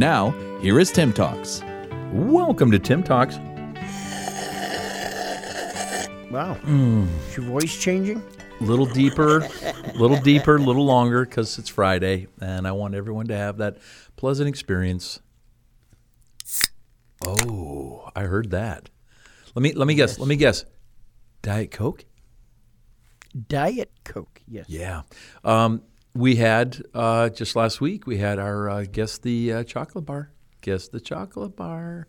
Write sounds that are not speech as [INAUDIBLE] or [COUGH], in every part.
Now, here is Tim Talks. Welcome to Tim Talks. Wow. Is your voice changing? A little deeper, a little deeper, a little longer because it's Friday, and I want everyone to have that pleasant experience. Oh, I heard that. Let me let me guess. Let me guess. Diet Coke. Diet Coke, yes. Yeah. Um, we had uh, just last week. We had our uh, guess the uh, chocolate bar. Guess the chocolate bar.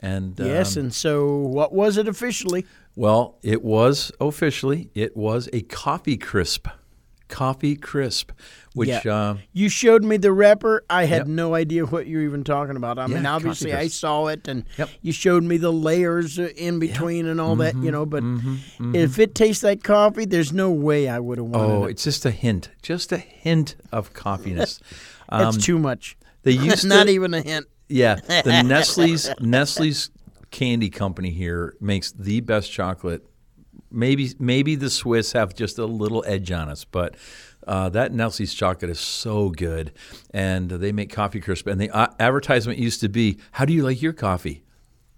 And Yes, um, and so what was it officially? Well, it was officially it was a coffee crisp, coffee crisp, which Yeah. uh, You showed me the wrapper. I had Yep. no idea what you were even talking about. I mean, obviously I saw it, and Yep. you showed me the layers uh, in between and all that, Mm-hmm. you know. But if it tastes like coffee, there's no way I would have wanted oh, it. it's just a hint, just a hint of coffiness. [LAUGHS] That's Um, too much. they [LAUGHS] used Not to, even a hint. yeah. The [LAUGHS] Nestle's Nestle's candy company here makes the best chocolate. Maybe maybe the Swiss have just a little edge on us, but uh, that Nestle's chocolate is so good, and they make coffee crisp. And the uh, advertisement used to be, "How do you like your coffee?"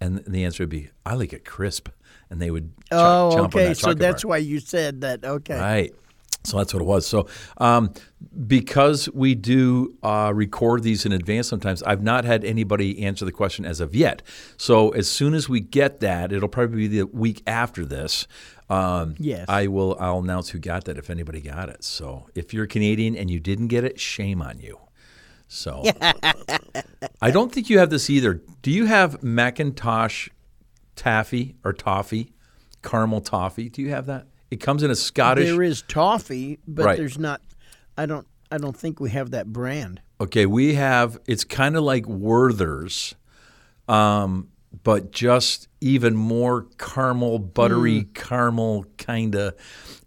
And the answer would be, "I like it crisp." And they would cho- Oh, chomp okay. that So that's bar. why you said that. Okay. Right. So that's what it was. So um, because we do uh, record these in advance sometimes, I've not had anybody answer the question as of yet. So as soon as we get that, it'll probably be the week after this. Um, Yes. I will. I'll announce who got that if anybody got it. So if you're Canadian and you didn't get it, shame on you. So [LAUGHS] I don't think you have this either. Do you have Mackintosh taffy or toffee, caramel toffee? Do you have that? It comes in a Scottish. There is toffee, but Right. there's not. I don't. I don't think we have that brand. Okay, we have. It's kind of like Werther's, um, but just even more caramel, buttery mm. caramel kind of.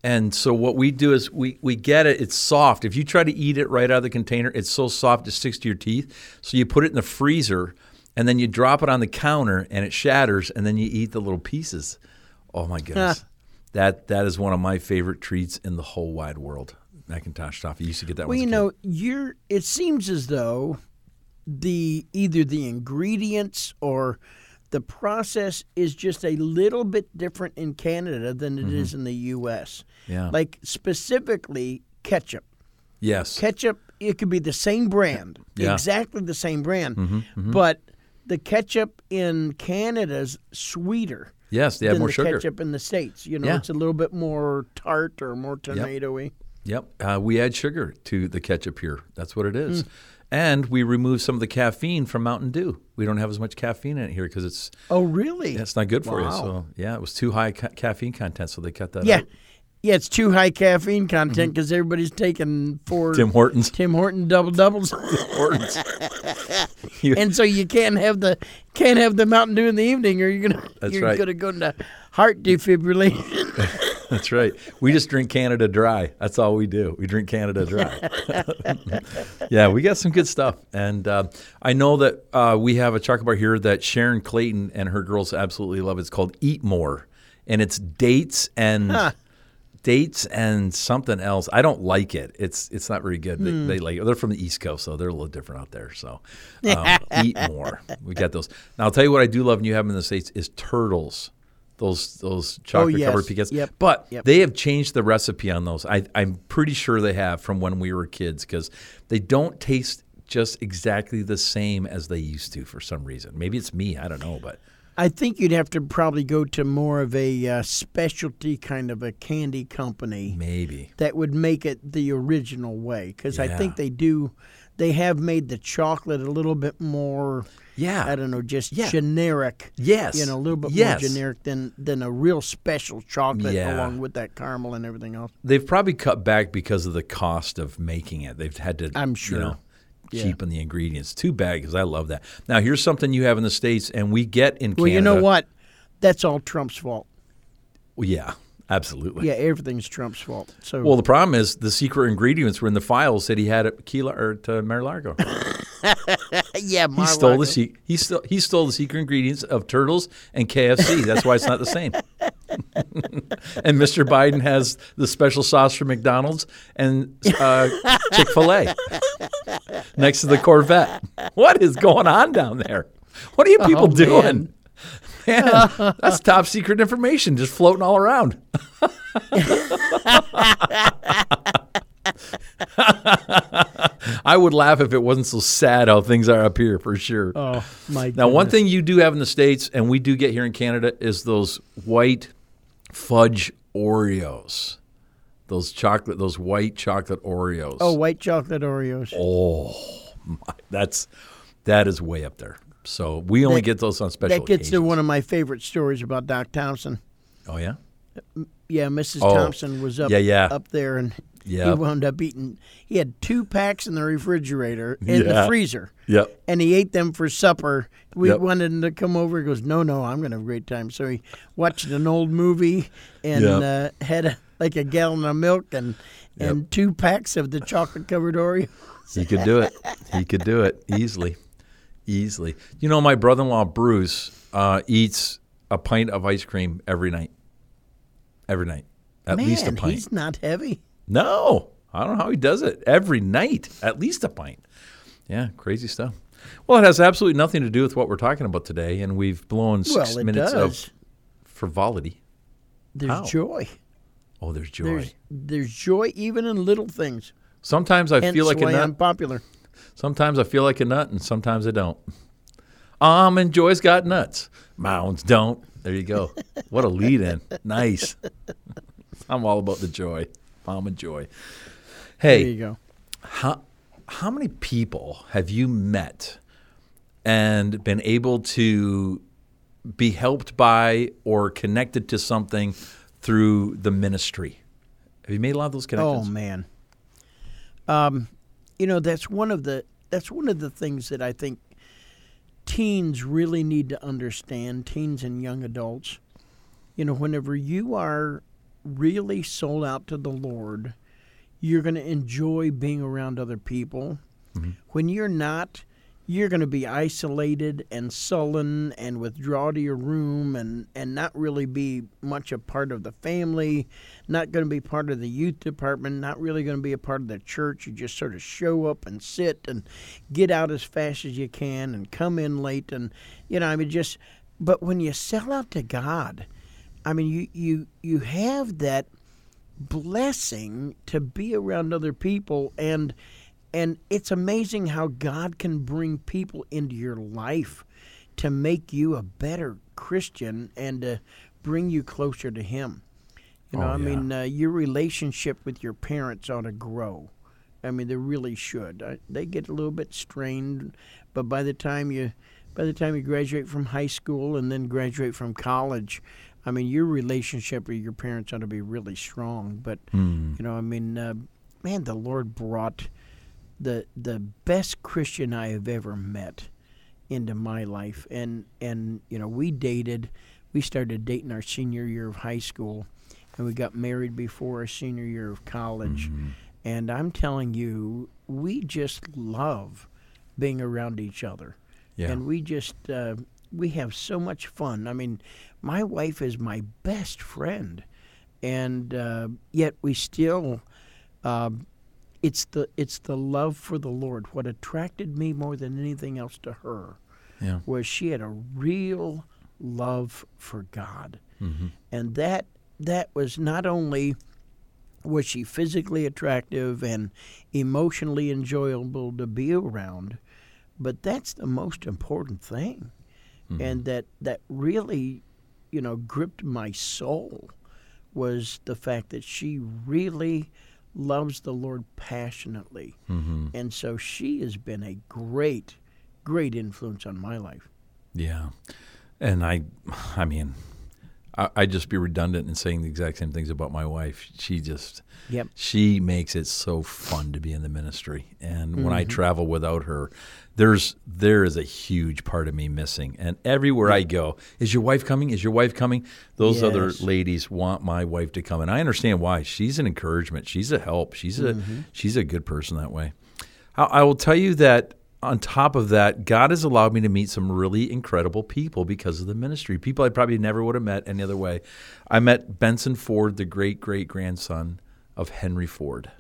And so what we do is we we get it. It's soft. If you try to eat it right out of the container, it's so soft it sticks to your teeth. So you put it in the freezer, and then you drop it on the counter, and it shatters, and then you eat the little pieces. Oh my goodness. That that is one of my favorite treats in the whole wide world. Mackintosh toffee. You used to get that. Well, you kid. know, you're. It seems as though the either the ingredients or the process is just a little bit different in Canada than it is in the U.S. Mm-hmm. Yeah. Like specifically ketchup. Yes. Ketchup, it could be the same brand, Yeah. Mm-hmm, exactly the same brand, but the ketchup in Canada's sweeter. Yes, they have than more the sugar. ketchup in the states. You know, Yeah. it's a little bit more tart or more tomatoey. Yep. Uh, we add sugar to the ketchup here. That's what it is. Is. And we remove some of the caffeine from Mountain Dew. We don't have as much caffeine in it here because it's Oh, really? that's not good for you. So yeah, it was too high ca- caffeine content, so they cut that Yeah. out. Yeah, it's too high caffeine content because everybody's taking four Mm-hmm. Tim Hortons. Tim Horton double doubles, [LAUGHS] Hortons. [LAUGHS] and so you can't have the can't have the Mountain Dew in the evening, or you're gonna That's you're right. gonna go into heart defibrillation. [LAUGHS] That's right. We just drink Canada Dry. That's all we do. We drink Canada Dry. [LAUGHS] yeah, we got some good stuff, and uh, I know that uh, we have a chocolate bar here that Sharon Clayton and her girls absolutely love. It's called Eat More, and it's dates and dates and something else. I don't like it. It's it's not very good. They, they like it. They're from the East Coast, so they're a little different out there. So um, eat more. We got those. Now I'll tell you what I do love, and you have them in the states is turtles. Those those chocolate covered yes. pecans. Yep. But Yep. they have changed the recipe on those. I, I'm pretty sure they have from when we were kids because they don't taste just exactly the same as they used to for some reason. Maybe it's me. I don't know, but I think you'd have to probably go to more of a uh, specialty kind of a candy company maybe. that would make it the original way because I think they do. They have made the chocolate a little bit more. Yeah. I don't know, just Yeah. generic. Yes. you know, a little bit Yes. more generic than than a real special chocolate, Yeah. along with that caramel and everything else. They've probably cut back because of the cost of making it. They've had to, I'm you sure. know, Yeah. cheapen the ingredients. Too bad because I love that. Now here's something you have in the states, and we get in Well, Canada. you know what? That's all Trump's fault. Well, yeah, absolutely. Yeah, everything's Trump's fault. So Well, the problem is the secret ingredients were in the files that he had at Key Lar- or to Mar-a-Lago. [LAUGHS] yeah, He stole the se- he stole he stole the secret ingredients of turtles and KFC. That's why it's not the same. [LAUGHS] and Mr. Biden has the special sauce from McDonald's and uh, Chick Fil A next to the Corvette. What is going on down there? What are you people Oh, doing? man. Man, [LAUGHS] that's top secret information just floating all around. I would laugh if it wasn't so sad how things are up here for sure. Oh my! Now, one thing you do have in the States, and we do get here in Canada, is those white fudge Oreos. Those chocolate, those white chocolate Oreos. Oh, white chocolate Oreos. Oh, my, that's that is way up there. So we only That- get those on special that gets to one of my favorite stories about Doc Thompson. Oh yeah, Yeah, Mrs. Oh, Thompson was up yeah, yeah. up there, and he wound up eating. He had two packs in the refrigerator in Yeah. the freezer, yep. and he ate them for supper. We Yep. wanted him to come over. He goes, "No, no, I'm going to have a great time." So he watched an old movie and Yep. uh, had a, like a gallon of milk and and two packs of the chocolate covered Oreo. He could do it. He could do it easily, easily. You know, my brother-in-law Bruce uh, eats a pint of ice cream every night. Every night, at Man, least a pint. he's not heavy. No, I don't know how he does it. Every night, at least a pint. Yeah, crazy stuff. Well, it has absolutely nothing to do with what we're talking about today, and we've blown six well, minutes does. of frivolity. There's How? joy. Oh, there's joy. There's there's joy even in little things. sometimes I Hence feel like a why nut. I'm popular. Sometimes I feel like a nut, and sometimes I don't. Almond Joy's got nuts. Mounds don't. There you go. What a lead in. Nice. I'm all about the joy. Almond Joy. Hey. There you go. how how many people have you met and been able to be helped by or connected to something through the ministry? Have you made a lot of those connections? Oh man. Um, you know that's one of the that's one of the things that I think teens really need to understand. Teens and young adults. You know, whenever you are really sold out to the Lord, you're going to enjoy being around other people. Mm-hmm. When you're not, you're going to be isolated and sullen and withdraw to your room and, and not really be much a part of the family, not going to be part of the youth department, not really going to be a part of the church. You just sort of show up and sit and get out as fast as you can and come in late. And, you know, I mean, just, but when you sell out to God, I mean, you, you, you have that blessing to be around other people and and it's amazing how God can bring people into your life to make you a better Christian and to bring you closer to Him. You know, Oh, I yeah. mean, uh, your relationship with your parents ought to grow. I mean, they really should. I, they get a little bit strained, but by the time you, by the time you graduate from high school and then graduate from college, I mean, your relationship with your parents ought to be really strong. But Hmm. you know, I mean, uh, man, the Lord brought the the best Christian I have ever met into my life, and and you know, we dated. We started dating our senior year of high school, and we got married before our senior year of college. And I'm telling you, we just love being around each other, Yeah. and we just uh, we have so much fun. I mean, my wife is my best friend, and uh, yet we still. Uh, it's the it's the love for the Lord. What attracted me more than anything else to her Yeah. was she had a real love for God, Mm-hmm. and that that was not only was she physically attractive and emotionally enjoyable to be around, but that's the most important thing, and that that really, you know, gripped my soul was the fact that she really loves the Lord passionately. Mm-hmm. And so she has been a great, great influence on my life. Yeah. And I I mean, I, I'd just be redundant in saying the exact same things about my wife. She just, Yep. she makes it so fun to be in the ministry. And when Mm-hmm. I travel without her, there's there is a huge part of me missing. And everywhere I go, is your wife coming? Is your wife coming? Those other ladies want my wife to come, and I understand why. She's an encouragement. She's a help. She's a Mm-hmm. she's a good person that way. I, I will tell you that on top of that, God has allowed me to meet some really incredible people because of the ministry. People I probably never would have met any other way. I met Benson Ford, the great great grandson of Henry Ford.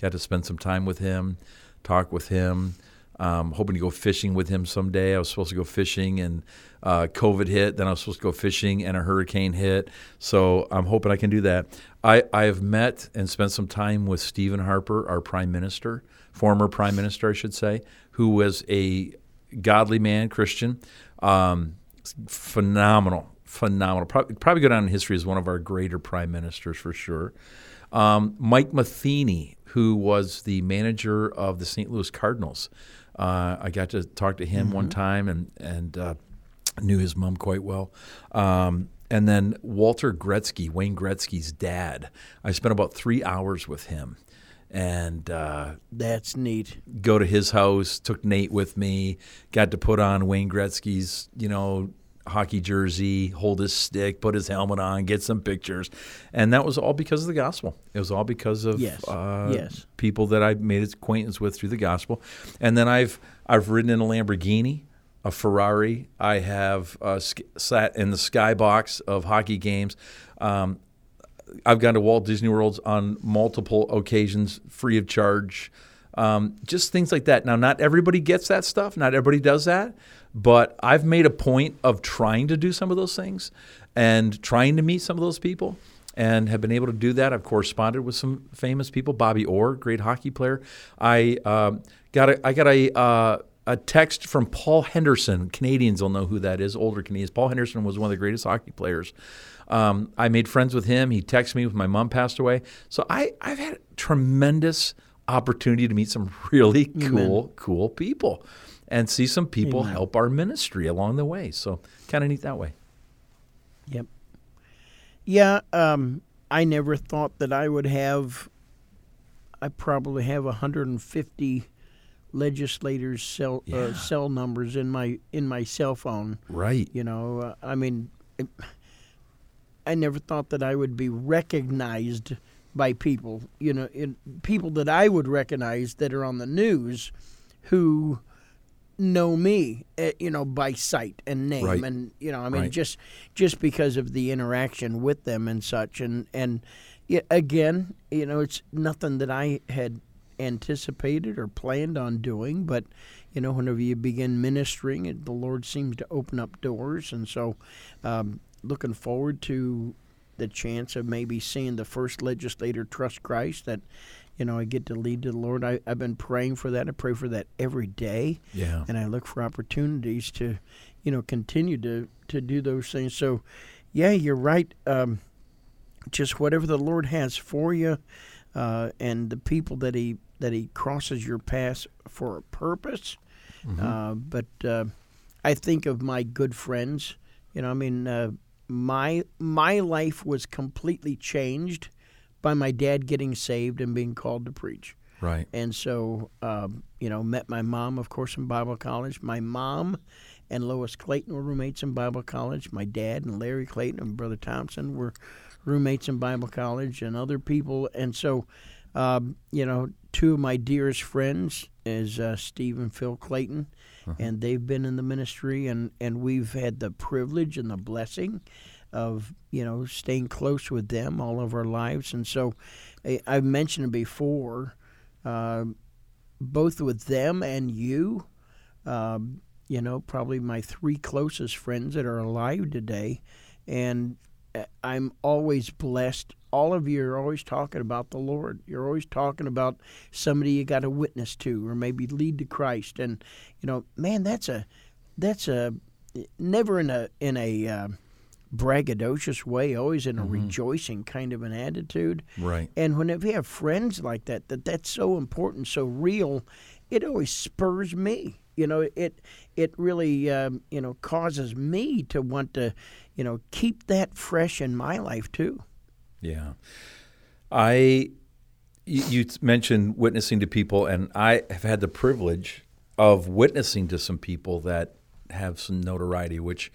Got to spend some time with him, talk with him. Um, hoping to go fishing with him someday. I was supposed to go fishing, and uh, COVID hit. Then I was supposed to go fishing, and a hurricane hit. So I'm hoping I can do that. I, I have met and spent some time with Stephen Harper, our prime minister, former prime minister, I should say, who was a godly man, Christian. Um, phenomenal, phenomenal. Probably, probably go down in history as one of our greater prime ministers for sure. Um, Mike Matheny, who was the manager of the St. Louis Cardinals. Uh, I got to talk to him one time and and uh, knew his mom quite well. Um, and then Walter Gretzky, Wayne Gretzky's dad. I spent about three hours with him, and uh, That's neat. go to his house. Took Nate with me. Got to put on Wayne Gretzky's, you know, hockey jersey, hold his stick, put his helmet on, get some pictures, and that was all because of the gospel. It was all because of Yes. uh, Yes. people that I made acquaintance with through the gospel. And then I've I've ridden in a Lamborghini, a Ferrari. I have uh, sat in the skybox of hockey games. Um, I've gone to Walt Disney Worlds on multiple occasions, free of charge. Um, just things like that. Now, not everybody gets that stuff. Not everybody does that. But I've made a point of trying to do some of those things and trying to meet some of those people and have been able to do that. I've corresponded with some famous people. Bobby Orr, great hockey player. I um, got a, I got a uh, a text from Paul Henderson. Canadians will know who that is. Older Canadians. Paul Henderson was one of the greatest hockey players. Um, I made friends with him. He texted me when my mom passed away. So I, I've had a tremendous opportunity to meet some really cool, cool people and see some people help our ministry along the way. So kind of neat that way. Yep. Yeah, um, I never thought that I would have. I probably have 150 legislators' cell uh, cell numbers in my in my cell phone. Right. You know, uh, I mean, I never thought that I would be recognized by people. You know, in, people that I would recognize that are on the news, who know me, uh, you know, by sight and name, Right. and you know, I mean, Right. just just because of the interaction with them and such, and and again, you know, it's nothing that I had anticipated or planned on doing, but you know, whenever you begin ministering, it, the Lord seems to open up doors, and so um, looking forward to the chance of maybe seeing the first legislator trust Christ that you know I get to lead to the Lord. I, I've been praying for that. I pray for that every day, Yeah. and I look for opportunities to, you know, continue to to do those things. So, yeah, you're right. Um, just whatever the Lord has for you, uh, and the people that He that He crosses your path for a purpose. Uh, but uh, I think of my good friends. You know, I mean, uh, my my life was completely changed by my dad getting saved and being called to preach. Right. And so, um, you know, met my mom, of course, in Bible college. My mom and Lois Clayton were roommates in Bible college. My dad and Larry Clayton and Brother Thompson were roommates in Bible college, and other people. And so, um, you know, two of my dearest friends is uh, Steve and Phil Clayton, and they've been in the ministry, and, and we've had the privilege and the blessing of you know staying close with them all of our lives. And so, I, I've mentioned before uh, both with them and you. Um, you know, probably my three closest friends that are alive today, and uh, I'm always blessed. All of you are always talking about the Lord. You're always talking about somebody you got to witness to, or maybe lead to Christ. And you know, man, that's a that's a never in a in a uh, braggadocious way, always in a rejoicing kind of an attitude. Right. And whenever you have friends like that, that that's so important, so real, it always spurs me. You know, it it really um, you know causes me to want to you know keep that fresh in my life too. Yeah, I you, mentioned witnessing to people, and I have had the privilege of witnessing to some people that have some notoriety, which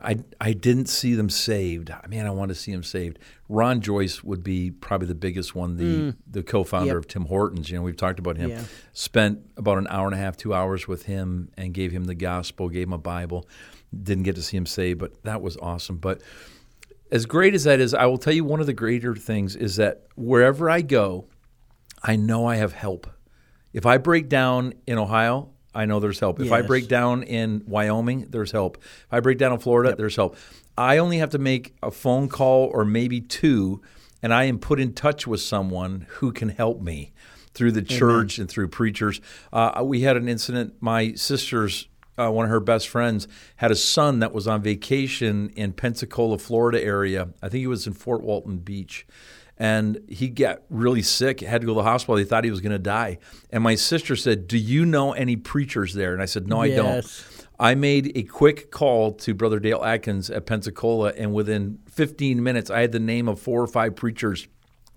I I didn't see them saved. Man, I want to see them saved. Ron Joyce would be probably the biggest one, the mm. the co-founder yep. of Tim Hortons. You know, we've talked about him. Yeah. Spent about an hour and a half, two hours with him, and gave him the gospel, gave him a Bible. Didn't get to see him saved, but that was awesome. But as great as that is, I will tell you one of the greater things is that wherever I go, I know I have help. If I break down in Ohio, I know there's help. If I break down in Wyoming, there's help. If I break down in Florida, yep. there's help. I only have to make a phone call or maybe two, and I am put in touch with someone who can help me through the church Amen. and through preachers. Uh, we had an incident. My sister's uh, one of her best friends had a son that was on vacation in Pensacola, Florida area. I think he was in Fort Walton Beach and he got really sick, had to go to the hospital. They thought he was going to die. And my sister said, Do you know any preachers there? And I said, No, I don't. I made a quick call to Brother Dale Atkins at Pensacola, and within 15 minutes, I had the name of four or five preachers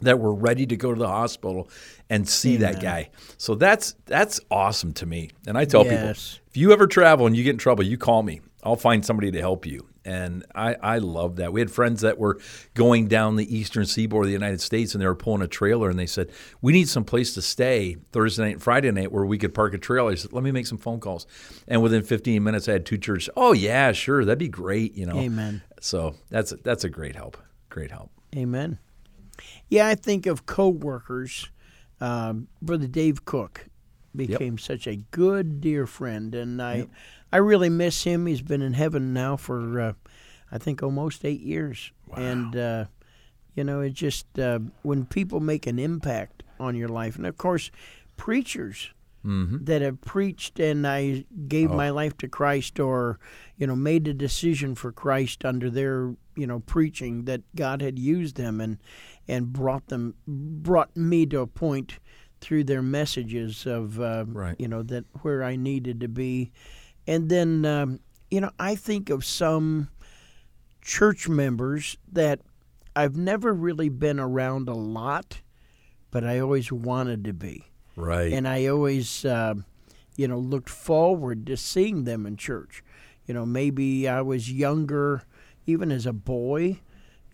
that were ready to go to the hospital and see that guy. So that's that's awesome to me. And I tell yes. people, if you ever travel and you get in trouble, you call me. I'll find somebody to help you. And I, I love that. We had friends that were going down the eastern seaboard of the United States and they were pulling a trailer and they said, We need some place to stay Thursday night and Friday night where we could park a trailer. I said, Let me make some phone calls. And within 15 minutes, I had two churches. Oh, yeah, sure. That'd be great. You know, Amen. So that's, that's a great help. Great help. Amen. Yeah, I think of coworkers. Um, Brother Dave Cook became yep. such a good, dear friend. And I. Yep I really miss him. He's been in heaven now for uh, I think almost eight years, wow. and uh, you know it just uh, when people make an impact on your life, and of course, preachers. Mm-hmm. That have preached and I gave oh. my life to Christ, or you know, made a decision for Christ under their you know preaching that God had used them and and brought them brought me to a point through their messages of uh, right. you know that where I needed to be and then, um, you know, I think of some church members that I've never really been around a lot, but I always wanted to be. Right. And I always, uh, you know, looked forward to seeing them in church. You know, maybe I was younger, even as a boy.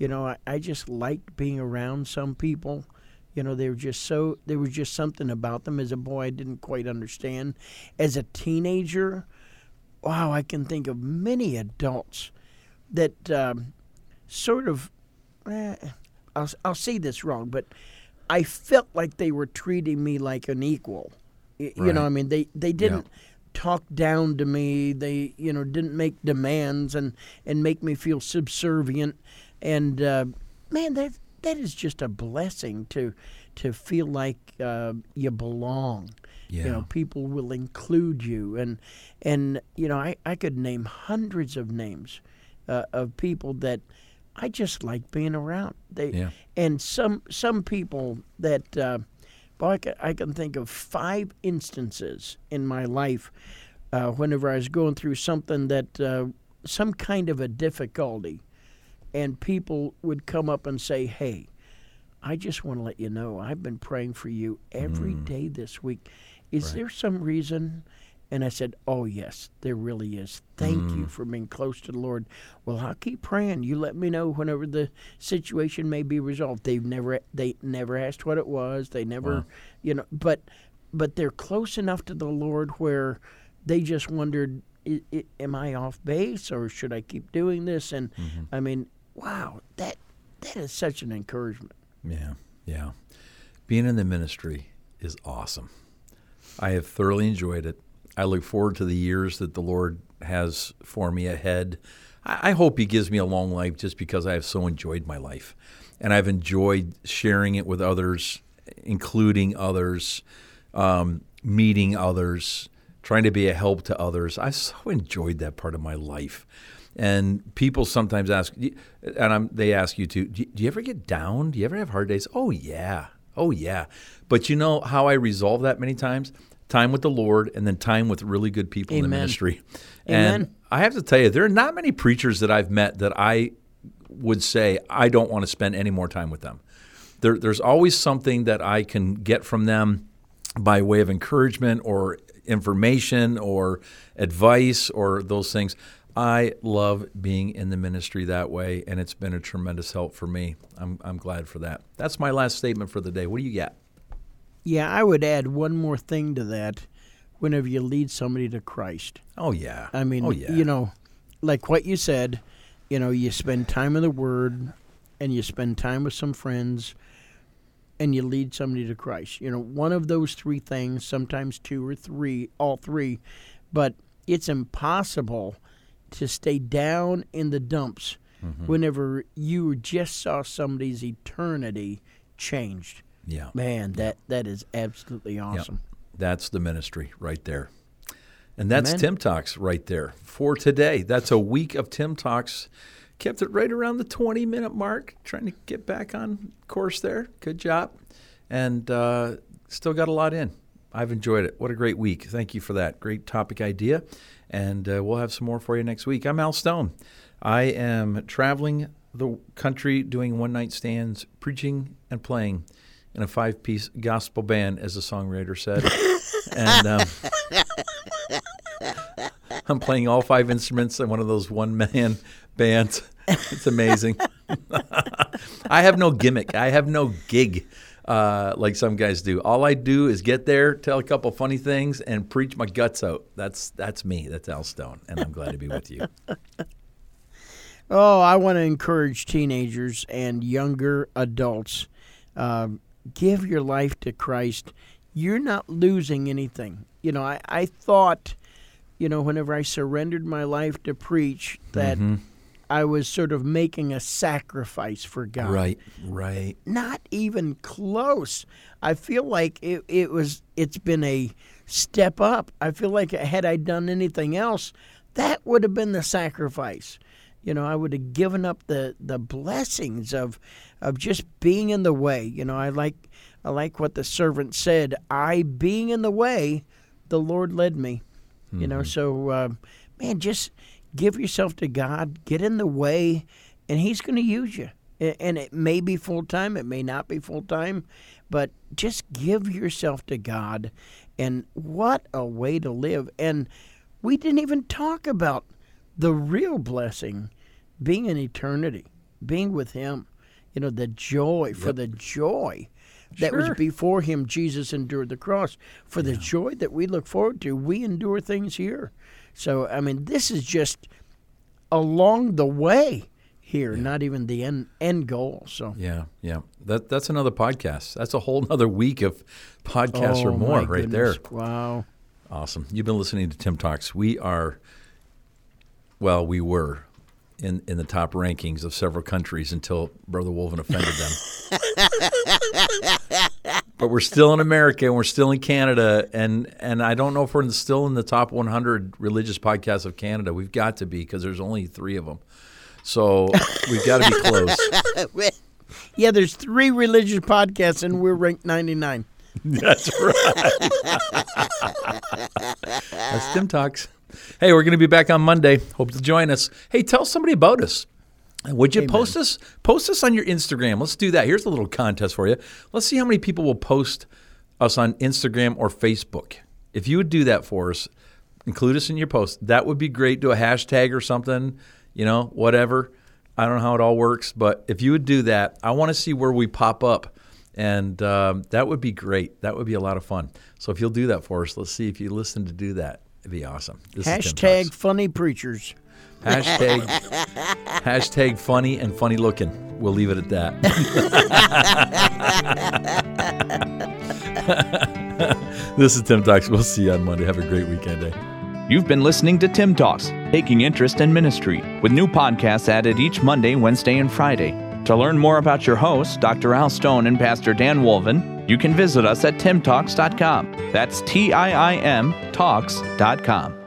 You know, I, I just liked being around some people. You know, they were just so, there was just something about them as a boy I didn't quite understand. As a teenager, wow, I can think of many adults that um, sort of, eh, I'll, I'll say this wrong, but I felt like they were treating me like an equal. You right. know, I mean, they, they didn't yeah. talk down to me. They, you know, didn't make demands and, and make me feel subservient. And uh, man, that that is just a blessing to to feel like uh, you belong. Yeah. You know, people will include you, and and you know, I, I could name hundreds of names uh, of people that I just like being around. They yeah. and some some people that, uh, boy, I can, I can think of five instances in my life uh, whenever I was going through something that uh, some kind of a difficulty, and people would come up and say, "Hey." I just want to let you know I've been praying for you every mm. day this week. Is right. there some reason? And I said, Oh, yes, there really is. Thank mm. you for being close to the Lord. Well, I'll keep praying. You let me know whenever the situation may be resolved. They've never they never asked what it was. They never wow. you know but but they're close enough to the Lord where they just wondered, Am I off base or should I keep doing this? And mm-hmm. I mean, wow, that that is such an encouragement. Yeah, yeah. Being in the ministry is awesome. I have thoroughly enjoyed it. I look forward to the years that the Lord has for me ahead. I hope He gives me a long life just because I have so enjoyed my life. And I've enjoyed sharing it with others, including others, um, meeting others, trying to be a help to others. I so enjoyed that part of my life. And people sometimes ask, and I'm, they ask you to, do you ever get down? Do you ever have hard days? Oh, yeah. Oh, yeah. But you know how I resolve that many times? time with the Lord, and then time with really good people in the Amen. ministry. Amen. And I have to tell you, there are not many preachers that I've met that I would say I don't want to spend any more time with them. There, there's always something that I can get from them by way of encouragement or information or advice or those things. I love being in the ministry that way, and it's been a tremendous help for me. I'm, I'm glad for that. That's my last statement for the day. What do you got? Yeah, I would add one more thing to that. Whenever you lead somebody to Christ, Oh yeah. I mean, oh yeah. you know, like what you said, you know, you spend time in the Word, and you spend time with some friends, and you lead somebody to Christ. You know, one of those three things, sometimes two or three, all three, but it's impossible to stay down in the dumps Mm-hmm. whenever you just saw somebody's eternity changed. yeah. Man, that that is absolutely awesome. That's the ministry right there. And that's Amen. Tim Talks right there for today. That's a week of Tim Talks. Kept it right around the 20 minute mark, trying to get back on course there. Good job. And uh, still got a lot in. I've enjoyed it. What a great week. Thank you for that. Great topic idea. And uh, we'll have some more for you next week. I'm Al Stone. I am traveling the country doing one night stands, preaching and playing in a five piece gospel band, as the songwriter said. [LAUGHS] and um, I'm playing all five instruments in one of those one man bands. It's amazing. [LAUGHS] I have no gimmick. I have no gig uh, like some guys do. All I do is get there, tell a couple funny things, and preach my guts out. That's that's me. That's Al Stone, and I'm glad to be with you. [LAUGHS] Oh, I want to encourage teenagers and younger adults. Um, give your life to Christ. You're not losing anything. You know, I, I thought, you know, whenever I surrendered my life to preach, that I was sort of making a sacrifice for God. Right, right. Not even close. I feel like it, it was. It's been a step up. I feel like had I done anything else, that would have been the sacrifice. You know, I would have given up the, the blessings of of just being in the way. You know, I like I like what the servant said. I being in the way, the Lord led me. You know, so uh, man, just give yourself to God. Get in the way, and He's going to use you. And it may be full time, it may not be full time, but just give yourself to God. And what a way to live! And we didn't even talk about the real blessing being in eternity, being with Him. You know, the joy, for the joy that was before Him, Jesus endured the cross. For the joy that we look forward to, we endure things here. So, I mean, this is just along the way here, not even the end, end goal. So, Yeah, yeah. That that's another podcast. That's a whole other week of podcasts or Oh, more my right there. Wow. Awesome. You've been listening to Tim Talks. We are, well, we were in, in the top rankings of several countries until Brother Wolven offended them. [LAUGHS] but we're still in America and we're still in Canada. And, and I don't know if we're still in the top 100 religious podcasts of Canada. We've got to be because there's only three of them. So [LAUGHS] we've got to be close. [LAUGHS] Yeah, there's three religious podcasts, and we're ranked 99. [LAUGHS] That's right. That's Tim Talks. Hey, we're going to be back on Monday. Hope to join us. Hey, tell somebody about us. Would you post us? Post us on your Instagram. Let's do that. Here's a little contest for you. Let's see how many people will post us on Instagram or Facebook. If you would do that for us, include us in your post. That would be great. Do a hashtag or something, you know, whatever. I don't know how it all works, but if you would do that, I want to see where we pop up. And um, that would be great. That would be a lot of fun. So if you'll do that for us, let's see if you listen to do that. It'd be awesome. This Hashtag funny preachers. Hashtag, [LAUGHS] hashtag funny and funny looking. We'll leave it at that. [LAUGHS] this is Tim Talks. We'll see you on Monday. Have a great weekend, eh? You've been listening to Tim Talks, taking interest in ministry, with new podcasts added each Monday, Wednesday, and Friday. To learn more about your hosts, Dr. Al Stone and Pastor Dan Wolven, you can visit us at timtalks.com. That's T I I M talks.com.